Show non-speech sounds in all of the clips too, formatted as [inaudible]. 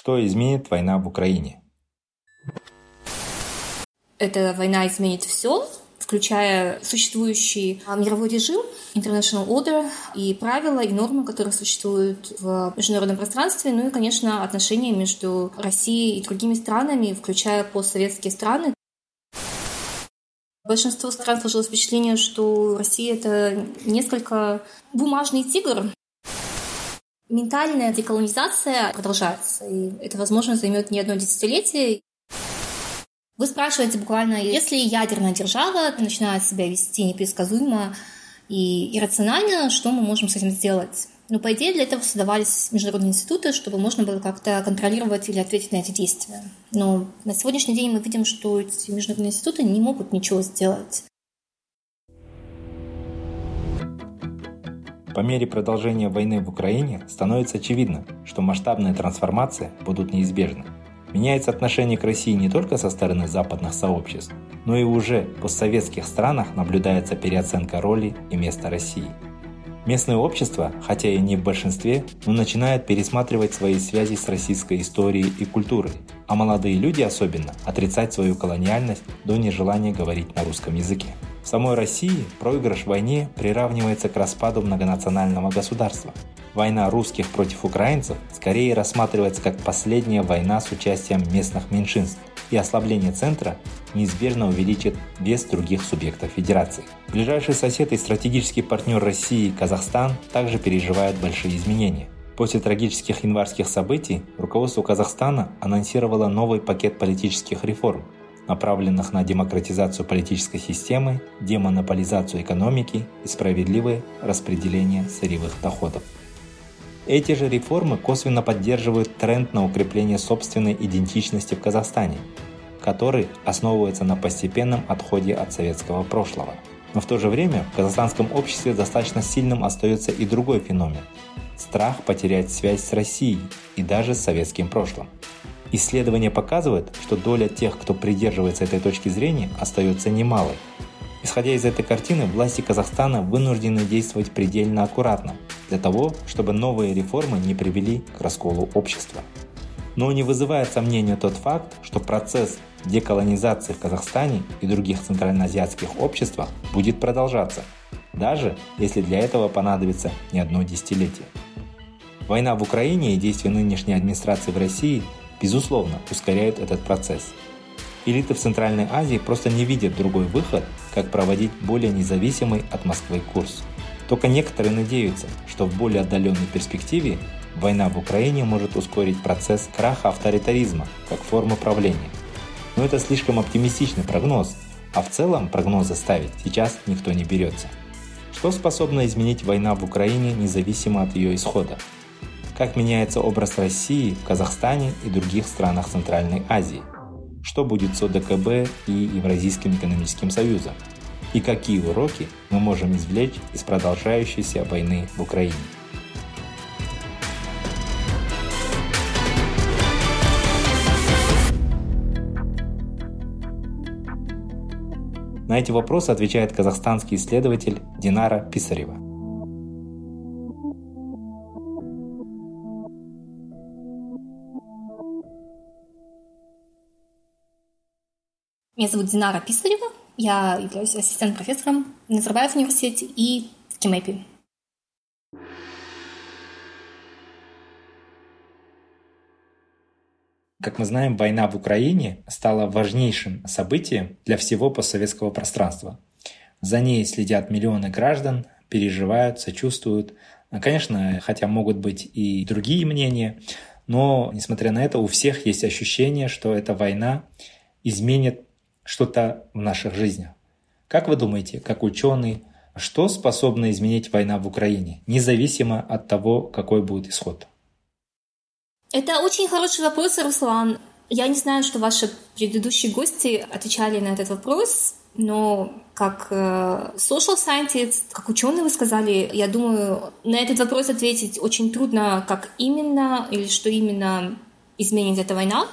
Что изменит война в Украине? Эта война изменит все, включая существующий а, мировой режим, international order и правила и нормы, которые существуют в международном пространстве, ну и, конечно, отношения между Россией и другими странами, включая постсоветские страны. Большинство стран сложилось впечатление, что Россия — это несколько бумажный тигр, Ментальная деколонизация продолжается, и это, возможно, займет не одно десятилетие. Вы спрашиваете буквально, если ядерная держава начинает себя вести непредсказуемо и иррационально, что мы можем с этим сделать? Ну, по идее, для этого создавались международные институты, чтобы можно было как-то контролировать или ответить на эти действия. Но на сегодняшний день мы видим, что эти международные институты не могут ничего сделать. По мере продолжения войны в Украине становится очевидно, что масштабные трансформации будут неизбежны. Меняется отношение к России не только со стороны западных сообществ, но и уже в постсоветских странах наблюдается переоценка роли и места России. Местное общество, хотя и не в большинстве, но начинает пересматривать свои связи с российской историей и культурой, а молодые люди особенно отрицать свою колониальность до нежелания говорить на русском языке. В самой России проигрыш в войне приравнивается к распаду многонационального государства. Война русских против украинцев скорее рассматривается как последняя война с участием местных меньшинств, и ослабление центра неизбежно увеличит вес других субъектов федерации. Ближайший сосед и стратегический партнер России Казахстан также переживает большие изменения. После трагических январских событий руководство Казахстана анонсировало новый пакет политических реформ, направленных на демократизацию политической системы, демонополизацию экономики и справедливое распределение сырьевых доходов. Эти же реформы косвенно поддерживают тренд на укрепление собственной идентичности в Казахстане, который основывается на постепенном отходе от советского прошлого. Но в то же время в казахстанском обществе достаточно сильным остается и другой феномен – страх потерять связь с Россией и даже с советским прошлым. Исследования показывают, что доля тех, кто придерживается этой точки зрения, остается немалой. Исходя из этой картины, власти Казахстана вынуждены действовать предельно аккуратно, для того, чтобы новые реформы не привели к расколу общества. Но не вызывает сомнения тот факт, что процесс деколонизации в Казахстане и других центральноазиатских обществах будет продолжаться, даже если для этого понадобится не одно десятилетие. Война в Украине и действия нынешней администрации в России безусловно, ускоряют этот процесс. Элиты в Центральной Азии просто не видят другой выход, как проводить более независимый от Москвы курс. Только некоторые надеются, что в более отдаленной перспективе война в Украине может ускорить процесс краха авторитаризма как формы правления. Но это слишком оптимистичный прогноз, а в целом прогнозы ставить сейчас никто не берется. Что способно изменить война в Украине независимо от ее исхода? Как меняется образ России в Казахстане и других странах Центральной Азии, что будет с ОДКБ и Евразийским экономическим союзом, и какие уроки мы можем извлечь из продолжающейся войны в Украине. На эти вопросы отвечает казахстанский исследователь Динара Писарева – Меня зовут Динара Писарева. Я являюсь ассистент-профессором в Назарбаев университете и в КИМЭПе. Как мы знаем, война в Украине стала важнейшим событием для всего постсоветского пространства. За ней следят миллионы граждан, переживают, сочувствуют. Конечно, хотя могут быть и другие мнения, но, несмотря на это, у всех есть ощущение, что эта война изменит что-то в наших жизнях. Как вы думаете, как ученый, что способно изменить война в Украине, независимо от того, какой будет исход? Это очень хороший вопрос, Руслан. Я не знаю, что ваши предыдущие гости отвечали на этот вопрос, но как э, social scientist, как ученый вы сказали, я думаю, на этот вопрос ответить очень трудно, как именно или что именно изменит эта война.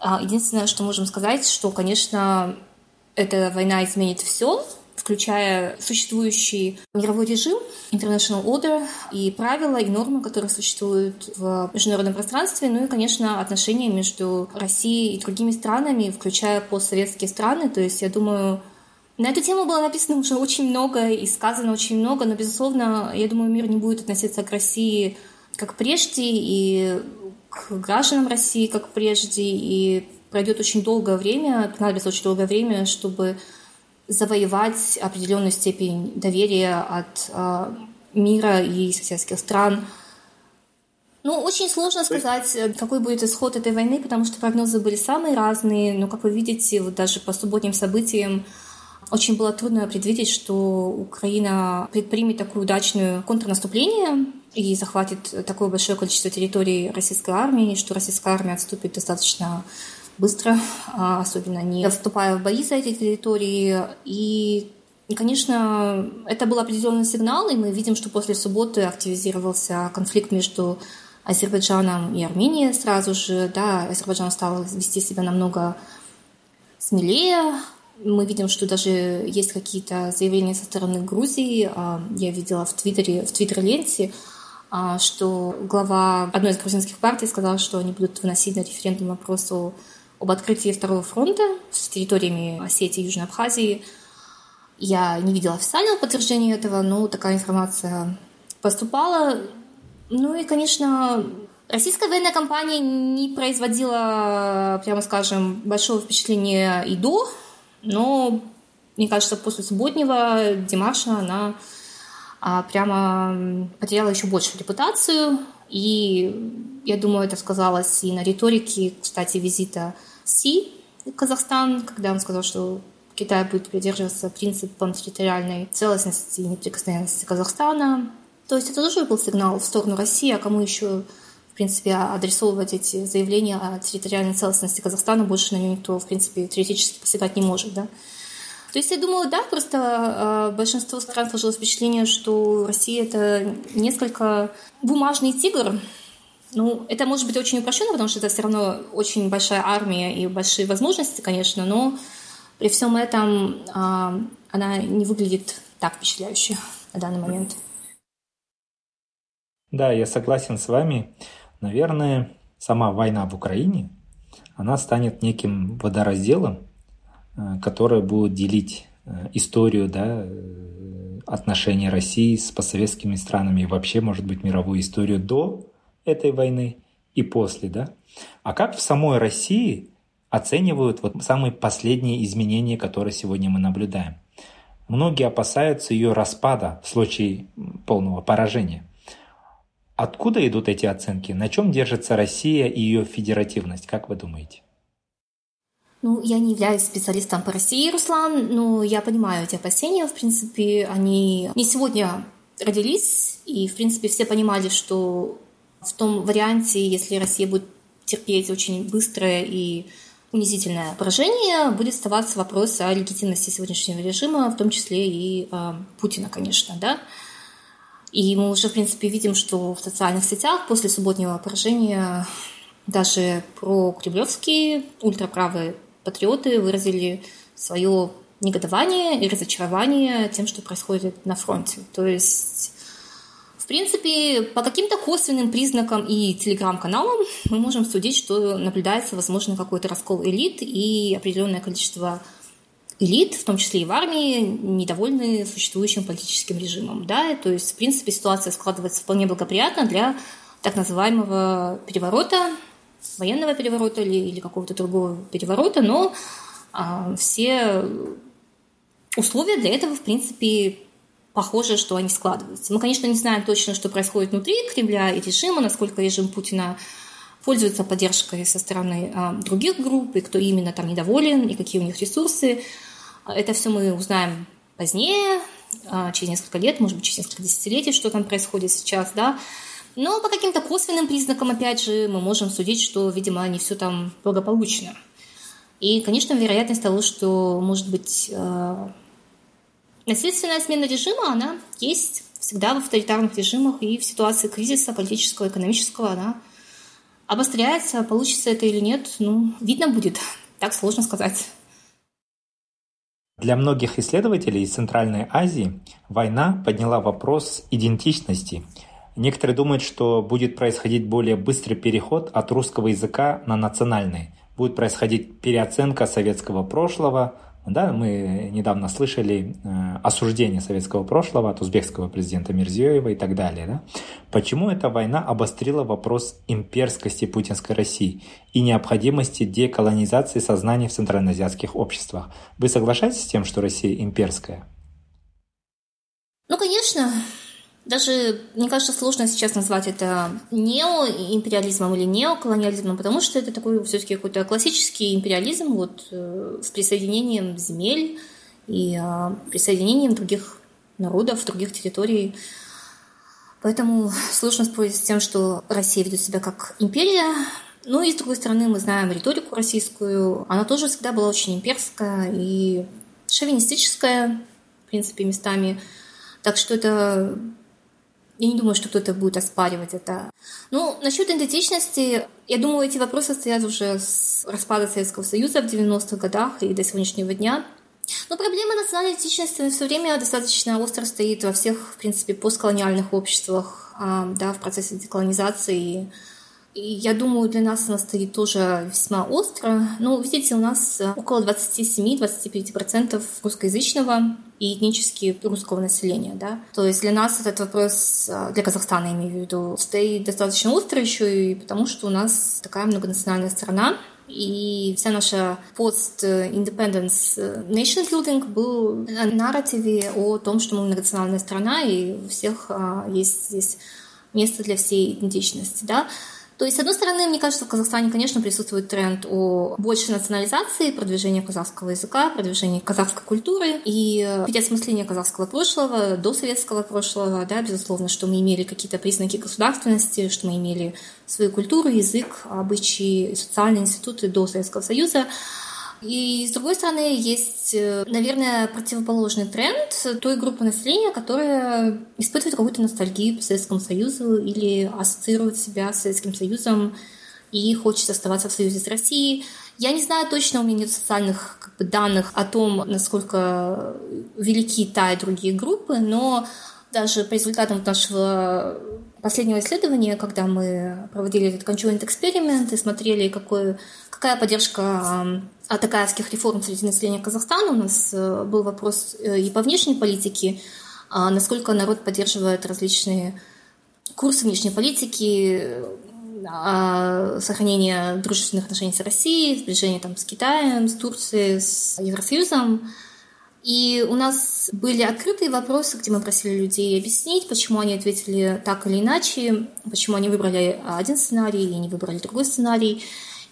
А, единственное, что можем сказать, что, конечно, эта война изменит все, включая существующий мировой режим, international order, и правила, и нормы, которые существуют в международном пространстве, ну и, конечно, отношения между Россией и другими странами, включая постсоветские страны. То есть, я думаю, на эту тему было написано уже очень много и сказано очень много, но, безусловно, я думаю, мир не будет относиться к России как прежде и к гражданам России как прежде, и пройдет очень долгое время, понадобится очень долгое время, чтобы завоевать определенную степень доверия от э, мира и соседских стран. Ну, очень сложно сказать, э, какой будет исход этой войны, потому что прогнозы были самые разные. Но, как вы видите, вот даже по субботним событиям очень было трудно предвидеть, что Украина предпримет такое удачное контрнаступление и захватит такое большое количество территорий российской армии, что российская армия отступит достаточно быстро, а, особенно не вступая в бои за эти территории. И, конечно, это был определенный сигнал, и мы видим, что после субботы активизировался конфликт между Азербайджаном и Арменией сразу же. Да, Азербайджан стал вести себя намного смелее. Мы видим, что даже есть какие-то заявления со стороны Грузии. А, я видела в Твиттере, в Твиттер-ленте, что глава одной из грузинских партий сказал, что они будут выносить на референдум вопрос об открытии второго фронта с территориями Осетии и Южной Абхазии. Я не видела официального подтверждения этого, но такая информация поступала. Ну и, конечно, российская военная компания не производила, прямо скажем, большого впечатления и до, но, мне кажется, после субботнего демарша она а, прямо потеряла еще больше репутацию. И я думаю, это сказалось и на риторике, кстати, визита Си в Казахстан, когда он сказал, что Китай будет придерживаться принципам территориальной целостности и неприкосновенности Казахстана. То есть это тоже был сигнал в сторону России, а кому еще, в принципе, адресовывать эти заявления о территориальной целостности Казахстана, больше на нее никто, в принципе, теоретически посягать не может, да. То есть я думаю, да, просто э, большинство стран сложилось впечатление, что Россия это несколько бумажный тигр, ну, это может быть очень упрощенно, потому что это все равно очень большая армия и большие возможности, конечно, но при всем этом а, она не выглядит так впечатляюще на данный момент. Да, я согласен с вами. Наверное, сама война в Украине, она станет неким водоразделом, э, который будет делить э, историю да, э, отношений России с постсоветскими странами и вообще, может быть, мировую историю до этой войны и после, да? А как в самой России оценивают вот самые последние изменения, которые сегодня мы наблюдаем? Многие опасаются ее распада в случае полного поражения. Откуда идут эти оценки? На чем держится Россия и ее федеративность? Как вы думаете? Ну, я не являюсь специалистом по России, Руслан, но я понимаю эти опасения. В принципе, они не сегодня родились, и, в принципе, все понимали, что в том варианте, если Россия будет терпеть очень быстрое и унизительное поражение, будет оставаться вопрос о легитимности сегодняшнего режима, в том числе и э, Путина, конечно, да. И мы уже, в принципе, видим, что в социальных сетях после субботнего поражения даже про кремлевские ультраправые патриоты выразили свое негодование и разочарование тем, что происходит на фронте. То есть принципе, по каким-то косвенным признакам и телеграм-каналам мы можем судить, что наблюдается, возможно, какой-то раскол элит и определенное количество элит, в том числе и в армии, недовольны существующим политическим режимом. Да? То есть, в принципе, ситуация складывается вполне благоприятно для так называемого переворота, военного переворота или, или какого-то другого переворота, но а, все условия для этого, в принципе, похоже, что они складываются. Мы, конечно, не знаем точно, что происходит внутри Кремля и режима, насколько режим Путина пользуется поддержкой со стороны а, других групп, и кто именно там недоволен, и какие у них ресурсы. Это все мы узнаем позднее, а, через несколько лет, может быть, через несколько десятилетий, что там происходит сейчас, да. Но по каким-то косвенным признакам, опять же, мы можем судить, что, видимо, не все там благополучно. И, конечно, вероятность того, что, может быть, э, насильственная смена режима, она есть всегда в авторитарных режимах и в ситуации кризиса политического, экономического, она обостряется. Получится это или нет, ну, видно будет. Так сложно сказать. Для многих исследователей Центральной Азии война подняла вопрос идентичности. Некоторые думают, что будет происходить более быстрый переход от русского языка на национальный. Будет происходить переоценка советского прошлого, да, мы недавно слышали э, осуждение советского прошлого от узбекского президента Мирзиёева и так далее. Да? Почему эта война обострила вопрос имперскости путинской России и необходимости деколонизации сознания в центральноазиатских обществах? Вы соглашаетесь с тем, что Россия имперская? Ну, конечно. Даже, мне кажется, сложно сейчас назвать это неоимпериализмом или неоколониализмом, потому что это такой все-таки какой-то классический империализм вот, э, с присоединением земель и э, присоединением других народов, других территорий. Поэтому сложно спорить с тем, что Россия ведет себя как империя. Ну и с другой стороны, мы знаем риторику российскую. Она тоже всегда была очень имперская и шовинистическая, в принципе, местами. Так что это я не думаю, что кто-то будет оспаривать это. Ну, насчет идентичности, я думаю, эти вопросы стоят уже с распада Советского Союза в 90-х годах и до сегодняшнего дня. Но проблема национальной идентичности все время достаточно остро стоит во всех, в принципе, постколониальных обществах, а, да, в процессе деколонизации. И я думаю, для нас она стоит тоже весьма остро. Ну, видите, у нас около 27-25% русскоязычного и этнически русского населения, да. То есть для нас этот вопрос, а, для Казахстана, я имею в виду, стоит достаточно остро еще и потому, что у нас такая многонациональная страна, и вся наша post-independence nation building был на нарративе о том, что мы многонациональная страна, и у всех а, есть здесь место для всей идентичности, да. То есть, с одной стороны, мне кажется, в Казахстане, конечно, присутствует тренд о большей национализации, продвижении казахского языка, продвижении казахской культуры и э, переосмысление казахского прошлого, до советского прошлого, да, безусловно, что мы имели какие-то признаки государственности, что мы имели свою культуру, язык, обычаи, социальные институты до Советского Союза. И с другой стороны, есть, э, наверное, противоположный тренд той группы населения, которая испытывает какую-то ностальгию по Советскому Союзу или ассоциирует себя с Советским Союзом и хочет оставаться в союзе с Россией. Я не знаю точно, у меня нет социальных как бы, данных о том, насколько велики та и другие группы, но даже по результатам нашего последнего исследования, когда мы проводили этот conjoint эксперимент и смотрели, какой, какая поддержка атакаевских реформ среди населения Казахстана, у нас э, был вопрос э, и по внешней политике, а насколько народ поддерживает различные курсы внешней политики, а, сохранение дружественных отношений с Россией, сближение там, с Китаем, с Турцией, с Евросоюзом. И у нас были открытые вопросы, где мы просили людей объяснить, почему они ответили так или иначе, почему они выбрали один сценарий и не выбрали другой сценарий.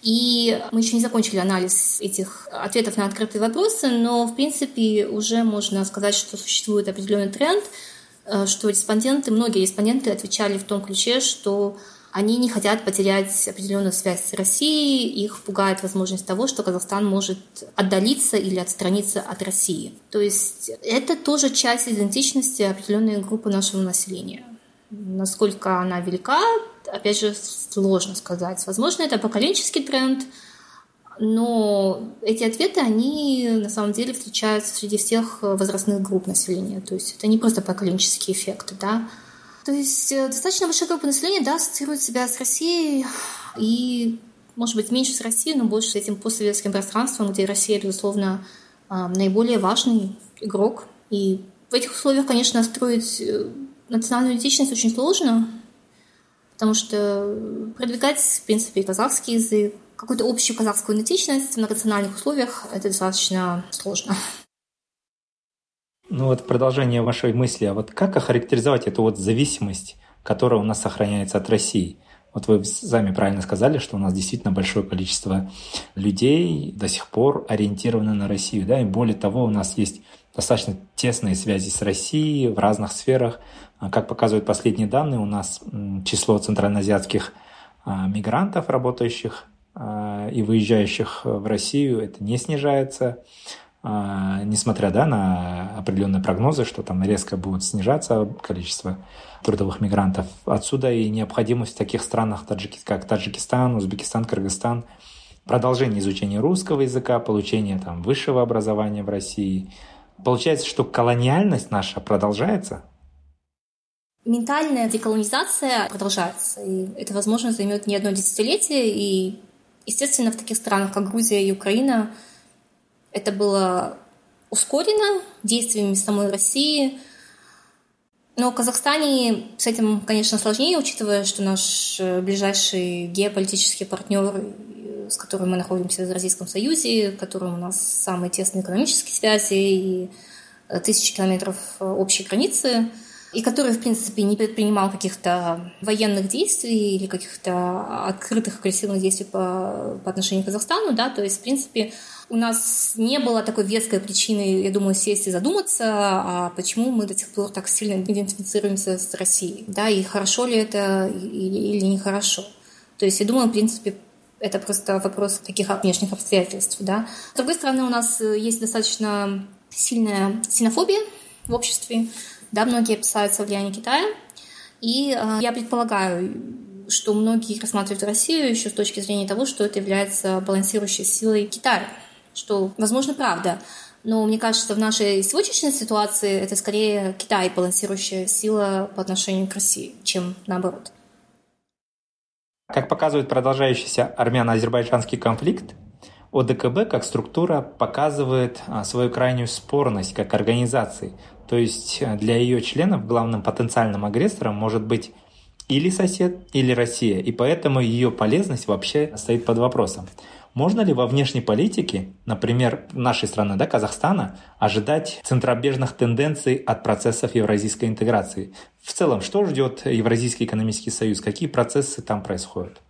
И мы еще не закончили анализ этих ответов на открытые вопросы, но, в принципе, уже можно сказать, что существует определенный тренд, э, что респонденты, многие респонденты отвечали в том ключе, что они не хотят потерять определенную связь с Россией, их пугает возможность того, что Казахстан может отдалиться или отстраниться от России. То есть это тоже часть идентичности определенной группы нашего населения. Насколько она велика, опять же, сложно сказать. Возможно, это поколенческий тренд, но эти ответы, они на самом деле встречаются среди всех возрастных групп населения. То есть это не просто поколенческие эффекты, да. То есть э, достаточно большая группа населения, да, ассоциирует себя с Россией и, может быть, меньше с Россией, но больше с этим постсоветским пространством, где Россия, безусловно, а, наиболее важный игрок. И в этих условиях, конечно, строить э, национальную идентичность очень сложно, потому что продвигать, в принципе, казахский язык, какую-то общую казахскую идентичность в национальных условиях — это достаточно сложно. Ну вот продолжение вашей мысли, а вот как охарактеризовать эту вот зависимость, которая у нас сохраняется от России? Вот вы сами правильно сказали, что у нас действительно большое количество людей до сих пор ориентировано на Россию, да, и более того, у нас есть достаточно тесные связи с Россией в разных сферах. Как показывают последние данные, у нас число центральноазиатских мигрантов, работающих и выезжающих в Россию, это не снижается. А, несмотря да, на определенные прогнозы, что там резко будет снижаться количество трудовых мигрантов. Отсюда и необходимость в таких странах, как Таджикистан, Узбекистан, Кыргызстан, продолжение изучения русского языка, получение там, высшего образования в России. Получается, что колониальность наша продолжается? Ментальная деколонизация продолжается, и это, возможно, займет не одно десятилетие, и, естественно, в таких странах, как Грузия и Украина, это было ускорено действиями самой России. Но в Казахстане с этим, конечно, сложнее, учитывая, что наш э, ближайший геополитический партнер, э, с которым мы находимся в Российском Союзе, с которым у нас самые тесные экономические связи и э, тысячи километров общей границы, и который, в принципе, не предпринимал каких-то военных действий или каких-то открытых агрессивных действий по, по отношению к Казахстану, да, то есть, в принципе, у нас не было такой веской причины, я думаю, сесть и задуматься, а почему мы до сих пор так сильно идентифицируемся с Россией, да, и хорошо ли это или, или нехорошо. То есть я думаю, в принципе, это просто вопрос таких внешних обстоятельств, да. С другой стороны, у нас есть достаточно сильная ксенофобия в обществе, да, многие опасаются влияния Китая, и э, я предполагаю, что многие рассматривают Россию еще с точки зрения того, что это является балансирующей силой Китая что, возможно, правда. Но мне кажется, в нашей сегодняшней ситуации это скорее Китай балансирующая сила по отношению к России, чем наоборот. Как показывает продолжающийся армяно-азербайджанский конфликт, ОДКБ как структура показывает а, свою крайнюю спорность как организации. То есть а, для ее членов главным потенциальным агрессором может быть или сосед, или Россия, и поэтому ее полезность вообще стоит под вопросом. Можно ли во внешней политике, например, нашей страны, да, Казахстана, ожидать центробежных тенденций от процессов евразийской интеграции? В целом, что ждет Евразийский экономический союз? Какие процессы там происходят?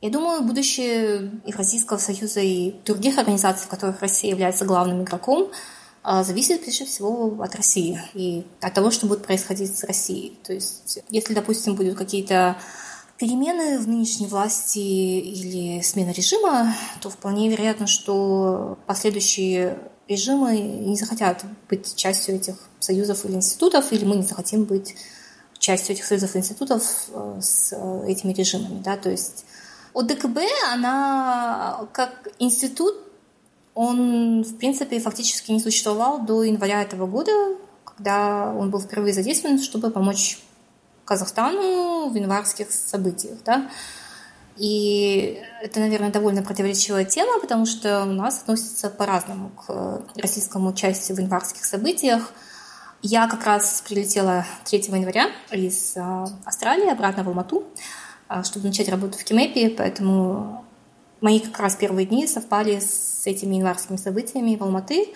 Я думаю, будущее Евразийского союза и других организаций, в которых Россия является главным игроком, а, зависит прежде всего от России и от того, что будет происходить с Россией. То есть, если, допустим, будут какие-то перемены в нынешней власти или смена режима, то вполне вероятно, что последующие режимы не захотят быть частью этих союзов или институтов, или мы не захотим быть частью этих союзов и институтов э, с э, этими режимами. Да? То есть ОДКБ, она как институт, он, в принципе, фактически не существовал до января этого года, когда он был впервые задействован, чтобы помочь Казахстану в январских событиях. Да? И это, наверное, довольно противоречивая тема, потому что у нас относится по-разному к российскому участию в январских событиях. Я как раз прилетела 3 января из а, Австралии обратно в Алмату, чтобы начать работу в Кимэпе, поэтому мои как раз первые дни совпали с этими январскими событиями в Алматы.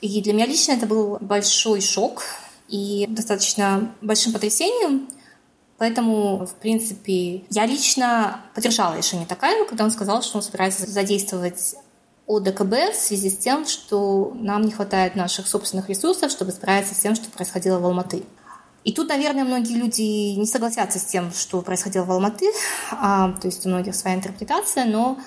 И для меня лично это был большой шок и достаточно большим потрясением – Поэтому, в принципе, я лично поддержала решение Такаева, когда он сказал, что он собирается задействовать ОДКБ в связи с тем, что нам не хватает наших собственных ресурсов, чтобы справиться с тем, что происходило в Алматы. И тут, наверное, многие люди не согласятся с тем, что происходило в Алматы, а, то есть у многих своя интерпретация, но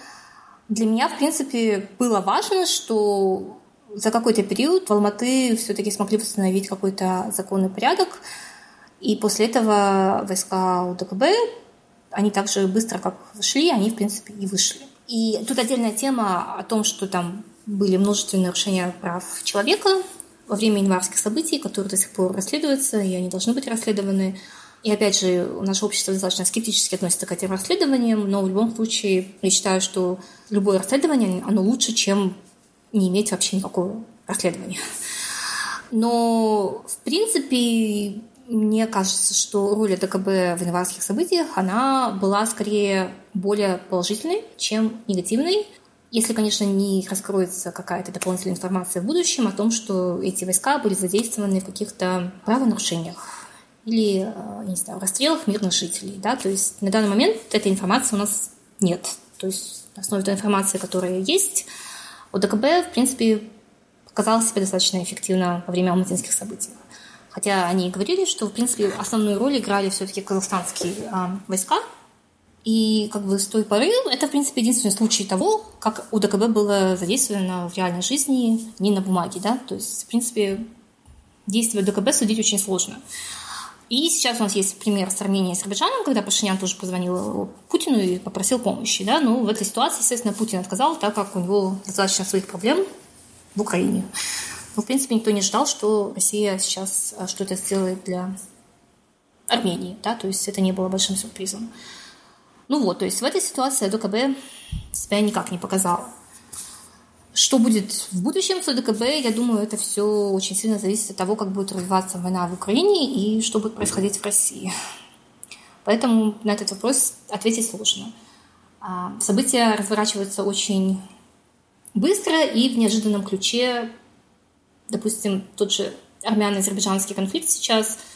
для меня, в принципе, было важно, что за какой-то период в Алматы все-таки смогли восстановить какой-то законный порядок, и после этого войска УДКБ, они также быстро, как шли, они, в принципе, и вышли. И тут отдельная тема о том, что там были множественные нарушения прав человека во время январских событий, которые до сих пор расследуются, и они должны быть расследованы. И опять же, наше общество достаточно скептически относится к этим расследованиям, но в любом случае я считаю, что любое расследование, оно лучше, чем не иметь вообще никакого расследования. Но, в принципе, мне кажется, что роль ДКБ в январских событиях, она была скорее более положительной, чем негативной. Если, конечно, не раскроется какая-то дополнительная информация в будущем о том, что эти войска были задействованы в каких-то правонарушениях или, э, не знаю, расстрелах мирных жителей. Да? То есть на данный момент этой информации у нас нет. То есть на основе той информации, которая есть, ОДКБ, в принципе, показала себя достаточно эффективно во время алматинских событий. Хотя они говорили, что, в принципе, основную роль играли все-таки казахстанские а, войска. И как бы с той поры это, в принципе, единственный случай того, как УДКБ было задействовано в реальной жизни, не на бумаге, да. То есть, в принципе, действия УДКБ судить очень сложно. И сейчас у нас есть пример с Арменией и Азербайджаном, когда Пашинян тоже позвонил Путину и попросил помощи. Да? Но в этой ситуации, естественно, Путин отказал, так как у него достаточно своих проблем в Украине. Но, в принципе, никто не ждал, что Россия сейчас а, что-то сделает для Армении. Да? То есть это не было большим сюрпризом. Ну вот, то есть в этой ситуации ДКБ себя никак не показала. Что будет в будущем с ОДКБ, я думаю, это все очень сильно зависит от того, как будет развиваться война в Украине и что будет происходить в России. Поэтому на этот вопрос ответить сложно. А, события разворачиваются очень быстро и в неожиданном ключе. Допустим, тот же армяно-азербайджанский конфликт сейчас –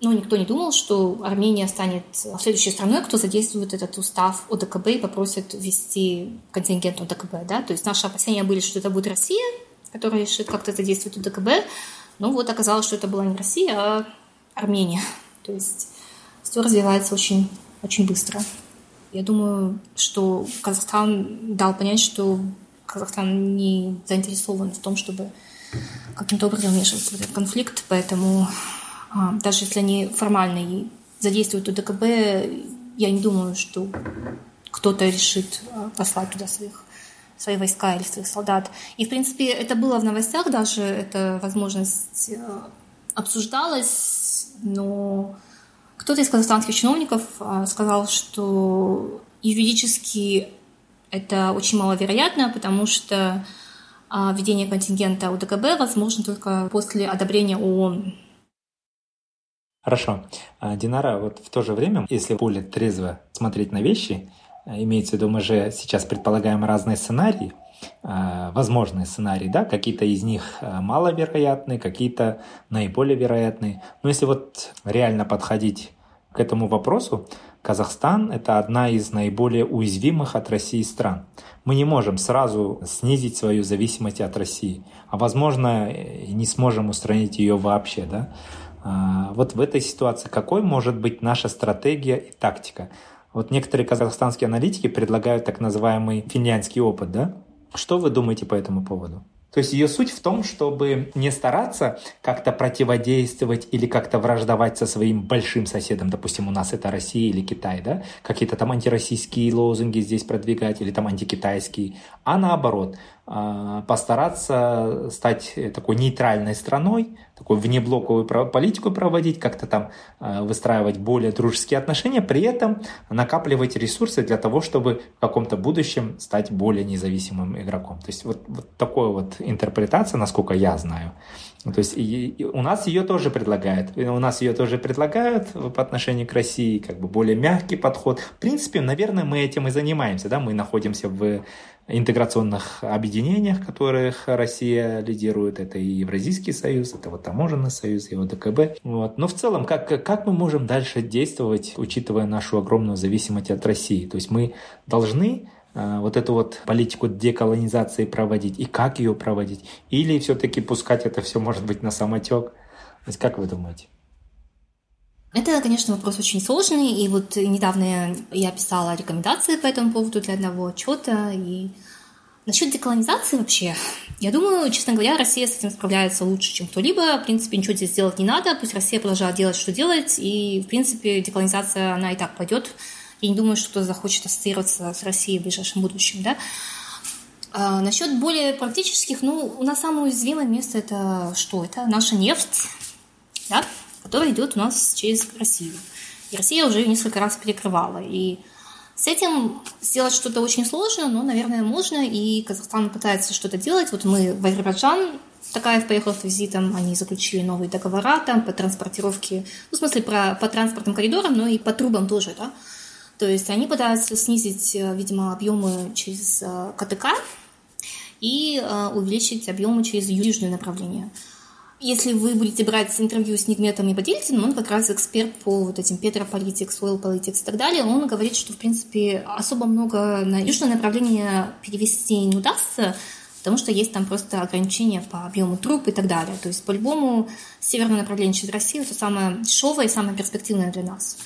ну, никто не думал, что Армения станет следующей страной, кто задействует этот устав ОДКБ и попросит ввести контингент ОДКБ. Да? То есть наши опасения были, что это будет Россия, которая решит как-то задействовать ОДКБ. Ну вот оказалось, что это была не Россия, а Армения. То есть все развивается очень, очень быстро. Я думаю, что Казахстан дал понять, что Казахстан не заинтересован в том, чтобы каким-то образом вмешиваться в этот конфликт, поэтому а, даже если они формально задействуют УДКБ, я не думаю, что кто-то решит а, послать туда своих свои войска или своих солдат. И, в принципе, это было в новостях даже, эта возможность а, обсуждалась, но кто-то из казахстанских чиновников сказал, что юридически это очень маловероятно, потому что введение контингента УДКБ возможно только после одобрения ООН Хорошо. А, Динара, вот в то же время, если более трезво смотреть на вещи, а, имеется в виду, мы же сейчас предполагаем разные сценарии, а, возможные сценарии, да, какие-то из них маловероятные, какие-то наиболее вероятные. Но если вот реально подходить к этому вопросу, Казахстан – это одна из наиболее уязвимых от России стран. Мы не можем сразу снизить свою зависимость от России, а возможно не сможем устранить ее вообще. Да? А, вот в этой ситуации какой может быть наша стратегия и тактика? Вот некоторые казахстанские аналитики предлагают так называемый финляндский опыт, да? Что вы думаете по этому поводу? То есть ее суть в том, чтобы не стараться как-то противодействовать или как-то враждовать со своим большим соседом, допустим, у нас это Россия или Китай, да, какие-то там антироссийские лозунги здесь продвигать или там антикитайские, а наоборот, постараться стать такой нейтральной страной, такую внеблоковую политику проводить, как-то там а, выстраивать более дружеские отношения, при этом накапливать ресурсы для того, чтобы в каком-то будущем стать более независимым игроком. То есть вот, вот такая вот интерпретация, насколько я знаю. То есть и, и у нас ее тоже предлагают. У нас ее тоже предлагают по отношению к России, как бы более мягкий подход. В принципе, наверное, мы этим и занимаемся. Да? Мы находимся в интеграционных объединениях, которых Россия лидирует. Это и Евразийский союз, это вот таможенный союз, и ОДКБ. Вот. Но в целом, как, как мы можем дальше действовать, учитывая нашу огромную зависимость от России? То есть мы должны э, вот эту вот политику деколонизации проводить и как ее проводить? Или все-таки пускать это все, может быть, на самотек? То есть как вы думаете? Это, конечно, вопрос очень сложный, и вот недавно я писала рекомендации по этому поводу для одного отчета, и насчет деколонизации вообще, я думаю, честно говоря, Россия с этим справляется лучше, чем кто-либо, в принципе, ничего здесь делать не надо, пусть Россия продолжает делать, что делать, и, в принципе, деколонизация, она и так пойдет, я не думаю, что кто-то захочет ассоциироваться с Россией в ближайшем будущем, да. А насчет более практических, ну, у нас самое уязвимое место это что? Это наша нефть, да, которая идет у нас через Россию. И Россия уже несколько раз перекрывала. И с этим сделать что-то очень сложно, но, наверное, можно, и Казахстан пытается что-то делать. Вот мы в Азербайджан, Такаев поехал с визитом, они заключили новые договора там по транспортировке, ну, в смысле, про, по транспортным коридорам, но и по трубам тоже, да. То есть они пытаются снизить, э, видимо, объемы через э, КТК и э, увеличить объемы через южное направление. Если вы будете брать интервью с Нигметом Ибадильтиным, он как раз эксперт по вот этим Петрополитикс, Oil Politics и так далее, он говорит, что, в принципе, особо много на южное направление перевести не удастся, потому что есть там просто ограничения по объему труб и так далее. То есть по-любому северное направление через Россию – это самое дешевое и самое перспективное для нас.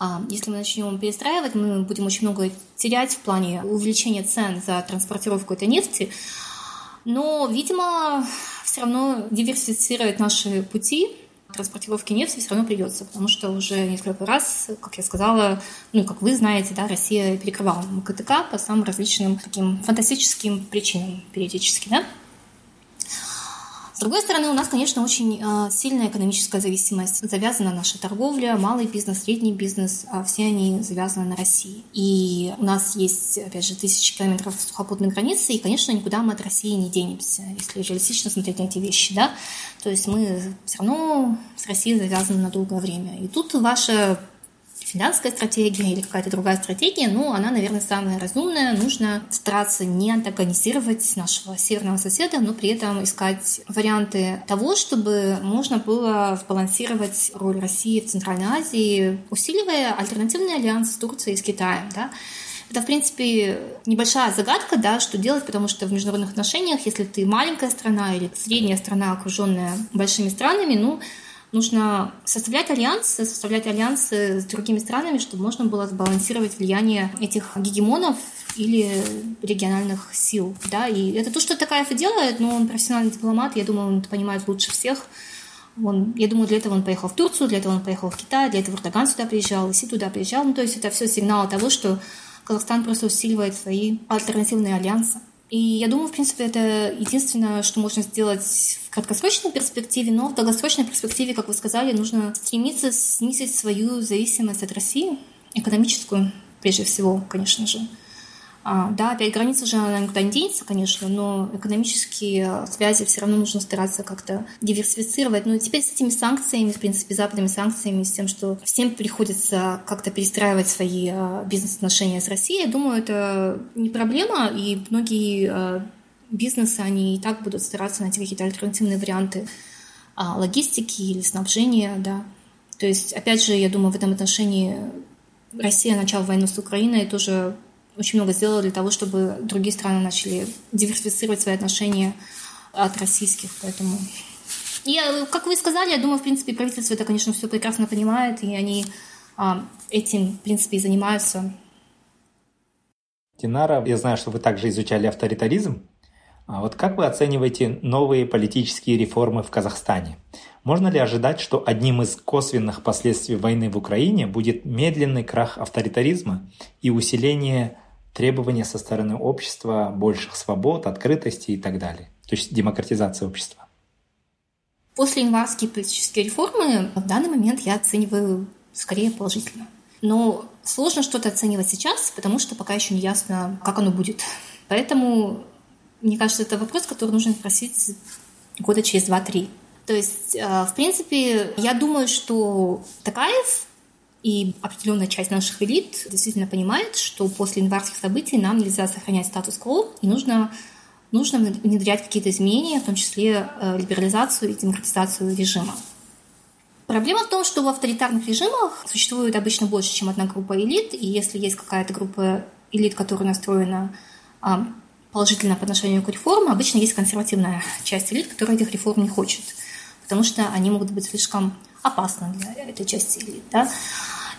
А, если мы начнем перестраивать, мы будем очень много терять в плане увеличения цен за транспортировку этой нефти. Но, видимо, все равно диверсифицировать наши пути транспортировки нефти все равно придется, потому что уже несколько раз, как я сказала, ну, как вы знаете, да, Россия перекрывала МКТК по самым различным таким фантастическим причинам периодически, да. С другой стороны, у нас, конечно, очень а, сильная экономическая зависимость. Завязана наша торговля, малый бизнес, средний бизнес, а все они завязаны на России. И у нас есть, опять же, тысячи километров сухопутной границы, и, конечно, никуда мы от России не денемся, если реалистично смотреть на эти вещи, да. То есть мы все равно с Россией завязаны на долгое время. И тут ваша финансовая стратегия или какая-то другая стратегия, ну, она, наверное, самая разумная. Нужно стараться не антагонизировать нашего северного соседа, но при этом искать варианты того, чтобы можно было сбалансировать роль России в Центральной Азии, усиливая альтернативный альянс с Турцией и с Китаем, да, это, в принципе, небольшая загадка, да, что делать, потому что в международных отношениях, если ты маленькая страна или средняя страна, окруженная большими странами, ну, нужно составлять альянсы, составлять альянсы с другими странами, чтобы можно было сбалансировать влияние этих гегемонов или региональных сил. Да? И это то, что Такаев и делает, но он профессиональный дипломат, я думаю, он это понимает лучше всех. Он, я думаю, для этого он поехал в Турцию, для этого он поехал в Китай, для этого Эрдоган сюда приезжал, Си туда приезжал. Ну, то есть это все сигнал того, что Казахстан просто усиливает свои альтернативные альянсы. И я думаю, в принципе, это единственное, что можно сделать в краткосрочной перспективе, но в долгосрочной перспективе, как вы сказали, нужно стремиться снизить свою зависимость от России, экономическую, прежде всего, конечно же. А, да, опять граница же она никуда не денется, конечно, но экономические связи все равно нужно стараться как-то диверсифицировать. Ну, теперь с этими санкциями, в принципе, западными санкциями, с тем, что всем приходится как-то перестраивать свои а, бизнес-отношения с Россией, я думаю, это не проблема, и многие а, бизнесы, они и так будут стараться найти какие-то альтернативные варианты а, логистики или снабжения, да. То есть, опять же, я думаю, в этом отношении Россия начала войну с Украиной тоже очень много сделала для того, чтобы другие страны начали диверсифицировать свои отношения от российских. Поэтому и, как вы сказали, я думаю, в принципе, правительство это, конечно, все прекрасно понимает, и они а, этим, в принципе, и занимаются. Динара, я знаю, что вы также изучали авторитаризм. А вот как вы оцениваете новые политические реформы в Казахстане? Можно ли ожидать, что одним из косвенных последствий войны в Украине будет медленный крах авторитаризма и усиление требования со стороны общества больших свобод, открытости и так далее. То есть демократизация общества. После январские политические реформы в данный момент я оцениваю скорее положительно. Но сложно что-то оценивать сейчас, потому что пока еще не ясно, как оно будет. Поэтому, мне кажется, это вопрос, который нужно спросить года через два-три. То есть, э, в принципе, я думаю, что Такаев и определенная часть наших элит действительно понимает, что после январских событий нам нельзя сохранять статус-кво, и нужно, нужно внедрять какие-то изменения, в том числе э, либерализацию и демократизацию режима. Проблема в том, что в авторитарных режимах существует обычно больше, чем одна группа элит, и если есть какая-то группа элит, которая настроена а, положительно по отношению к реформам, обычно есть консервативная часть элит, которая этих реформ не хочет, потому что они могут быть слишком опасно для этой части элит. Да?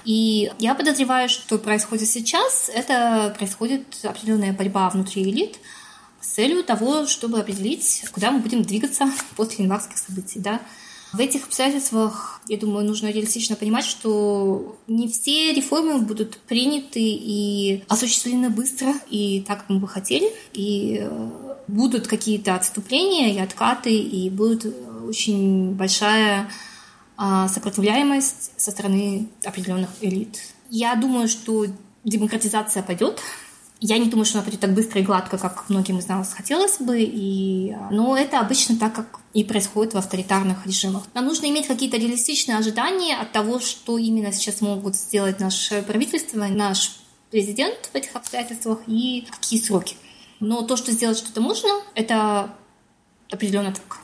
И я подозреваю, что происходит сейчас, это происходит определенная борьба внутри элит с целью того, чтобы определить, куда мы будем двигаться [laughs] после январских событий. Да? В этих обстоятельствах, я думаю, нужно реалистично понимать, что не все реформы будут приняты и осуществлены быстро и так, как мы бы хотели. И э, будут какие-то отступления и откаты, и будет очень большая сопротивляемость со стороны определенных элит. Я думаю, что демократизация пойдет. Я не думаю, что она пойдет так быстро и гладко, как многим из нас хотелось бы, и... но это обычно так, как и происходит в авторитарных режимах. Нам нужно иметь какие-то реалистичные ожидания от того, что именно сейчас могут сделать наше правительство, наш президент в этих обстоятельствах и какие сроки. Но то, что сделать что-то можно, это определенно так.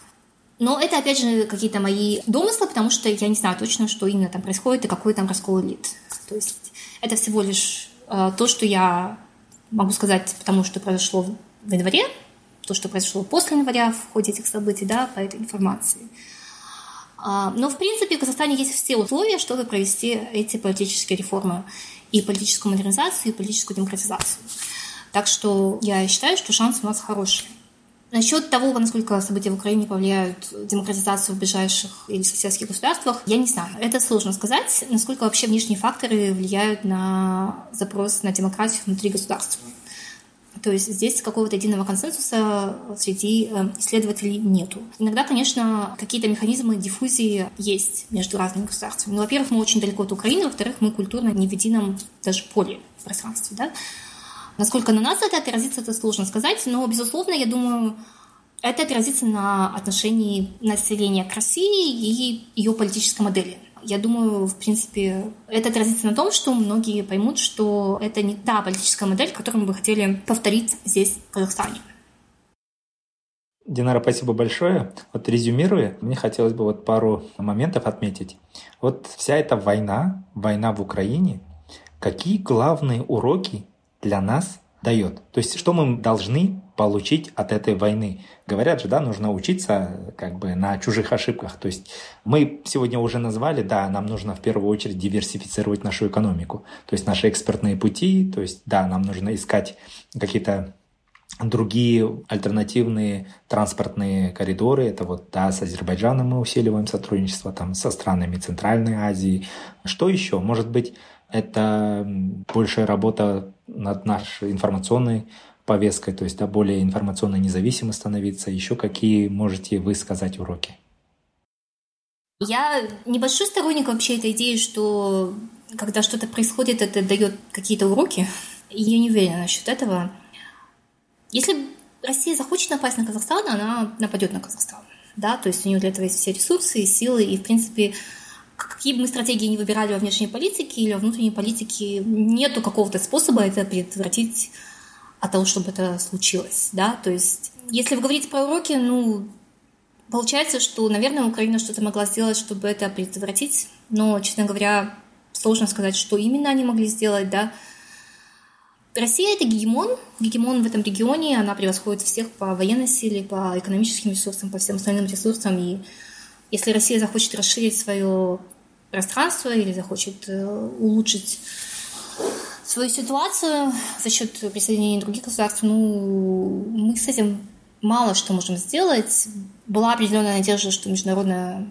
Но это, опять же, какие-то мои домыслы, потому что я не знаю точно, что именно там происходит и какой там раскол элит. То есть это всего лишь э, то, что я могу сказать, потому что произошло в январе, то, что произошло после января в ходе этих событий, да, по этой информации. А, но, в принципе, в Казахстане есть все условия, чтобы провести эти политические реформы и политическую модернизацию, и политическую демократизацию. Так что я считаю, что шанс у нас хороший. Насчет того, насколько события в Украине повлияют демократизацию в ближайших или соседских государствах, я не знаю. Это сложно сказать, насколько вообще внешние факторы влияют на запрос на демократию внутри государства. То есть здесь какого-то единого консенсуса среди э, исследователей нету. Иногда, конечно, какие-то механизмы диффузии есть между разными государствами. Ну, во-первых, мы очень далеко от Украины, во-вторых, мы культурно не в едином даже поле пространстве. Да? Насколько на нас это отразится, это сложно сказать, но, безусловно, я думаю, это отразится на отношении населения к России и ее политической модели. Я думаю, в принципе, это отразится на том, что многие поймут, что это не та политическая модель, которую мы бы хотели повторить здесь, в Казахстане. Динара, спасибо большое. Вот резюмируя, мне хотелось бы вот пару моментов отметить. Вот вся эта война, война в Украине, какие главные уроки для нас дает. То есть что мы должны получить от этой войны? Говорят же, да, нужно учиться как бы на чужих ошибках. То есть мы сегодня уже назвали, да, нам нужно в первую очередь диверсифицировать нашу экономику. То есть наши экспертные пути, то есть да, нам нужно искать какие-то другие альтернативные транспортные коридоры. Это вот, да, с Азербайджаном мы усиливаем сотрудничество, там, со странами Центральной Азии. Что еще? Может быть, это большая работа над нашей информационной повесткой, то есть да, более информационно независимо становиться. Еще какие можете вы сказать уроки? Я небольшой сторонник вообще этой идеи, что когда что-то происходит, это дает какие-то уроки. Я не уверена насчет этого. Если Россия захочет напасть на Казахстан, она нападет на Казахстан. Да? То есть у нее для этого есть все ресурсы и силы, и, в принципе, какие бы мы стратегии не выбирали во внешней политике или во внутренней политике, нету какого-то способа это предотвратить от того, чтобы это случилось, да, то есть если вы говорите про уроки, ну, получается, что, наверное, Украина что-то могла сделать, чтобы это предотвратить, но, честно говоря, сложно сказать, что именно они могли сделать, да. Россия — это гегемон, гегемон в этом регионе, она превосходит всех по военной силе, по экономическим ресурсам, по всем остальным ресурсам, и если Россия захочет расширить свое пространство или захочет э, улучшить свою ситуацию за счет присоединения других государств, ну, мы с этим мало что можем сделать. Была определенная надежда, что международное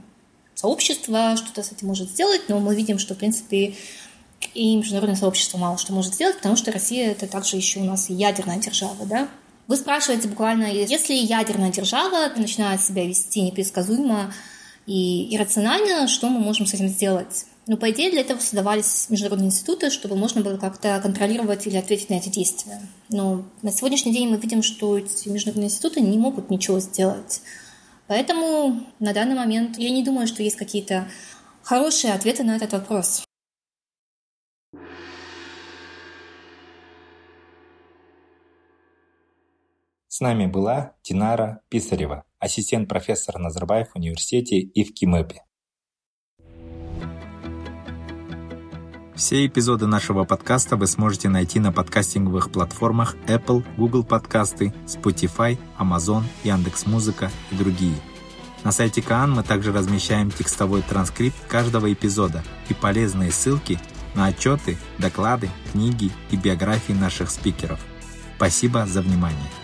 сообщество что-то с этим может сделать, но мы видим, что, в принципе, и международное сообщество мало что может сделать, потому что Россия — это также еще у нас ядерная держава, да. Вы спрашиваете буквально, если ядерная держава начинает себя вести непредсказуемо, и иррационально, что мы можем с этим сделать. Но, по идее, для этого создавались международные институты, чтобы можно было как-то контролировать или ответить на эти действия. Но на сегодняшний день мы видим, что эти международные институты не могут ничего сделать. Поэтому на данный момент я не думаю, что есть какие-то хорошие ответы на этот вопрос. С нами была Динара Писарева, ассистент профессора Назарбаев в университете и в КИМЭПе. Все эпизоды нашего подкаста вы сможете найти на подкастинговых платформах Apple, Google подкасты, Spotify, Amazon, Яндекс.Музыка и другие. На сайте Каан мы также размещаем текстовой транскрипт каждого эпизода и полезные ссылки на отчеты, доклады, книги и биографии наших спикеров. Спасибо за внимание.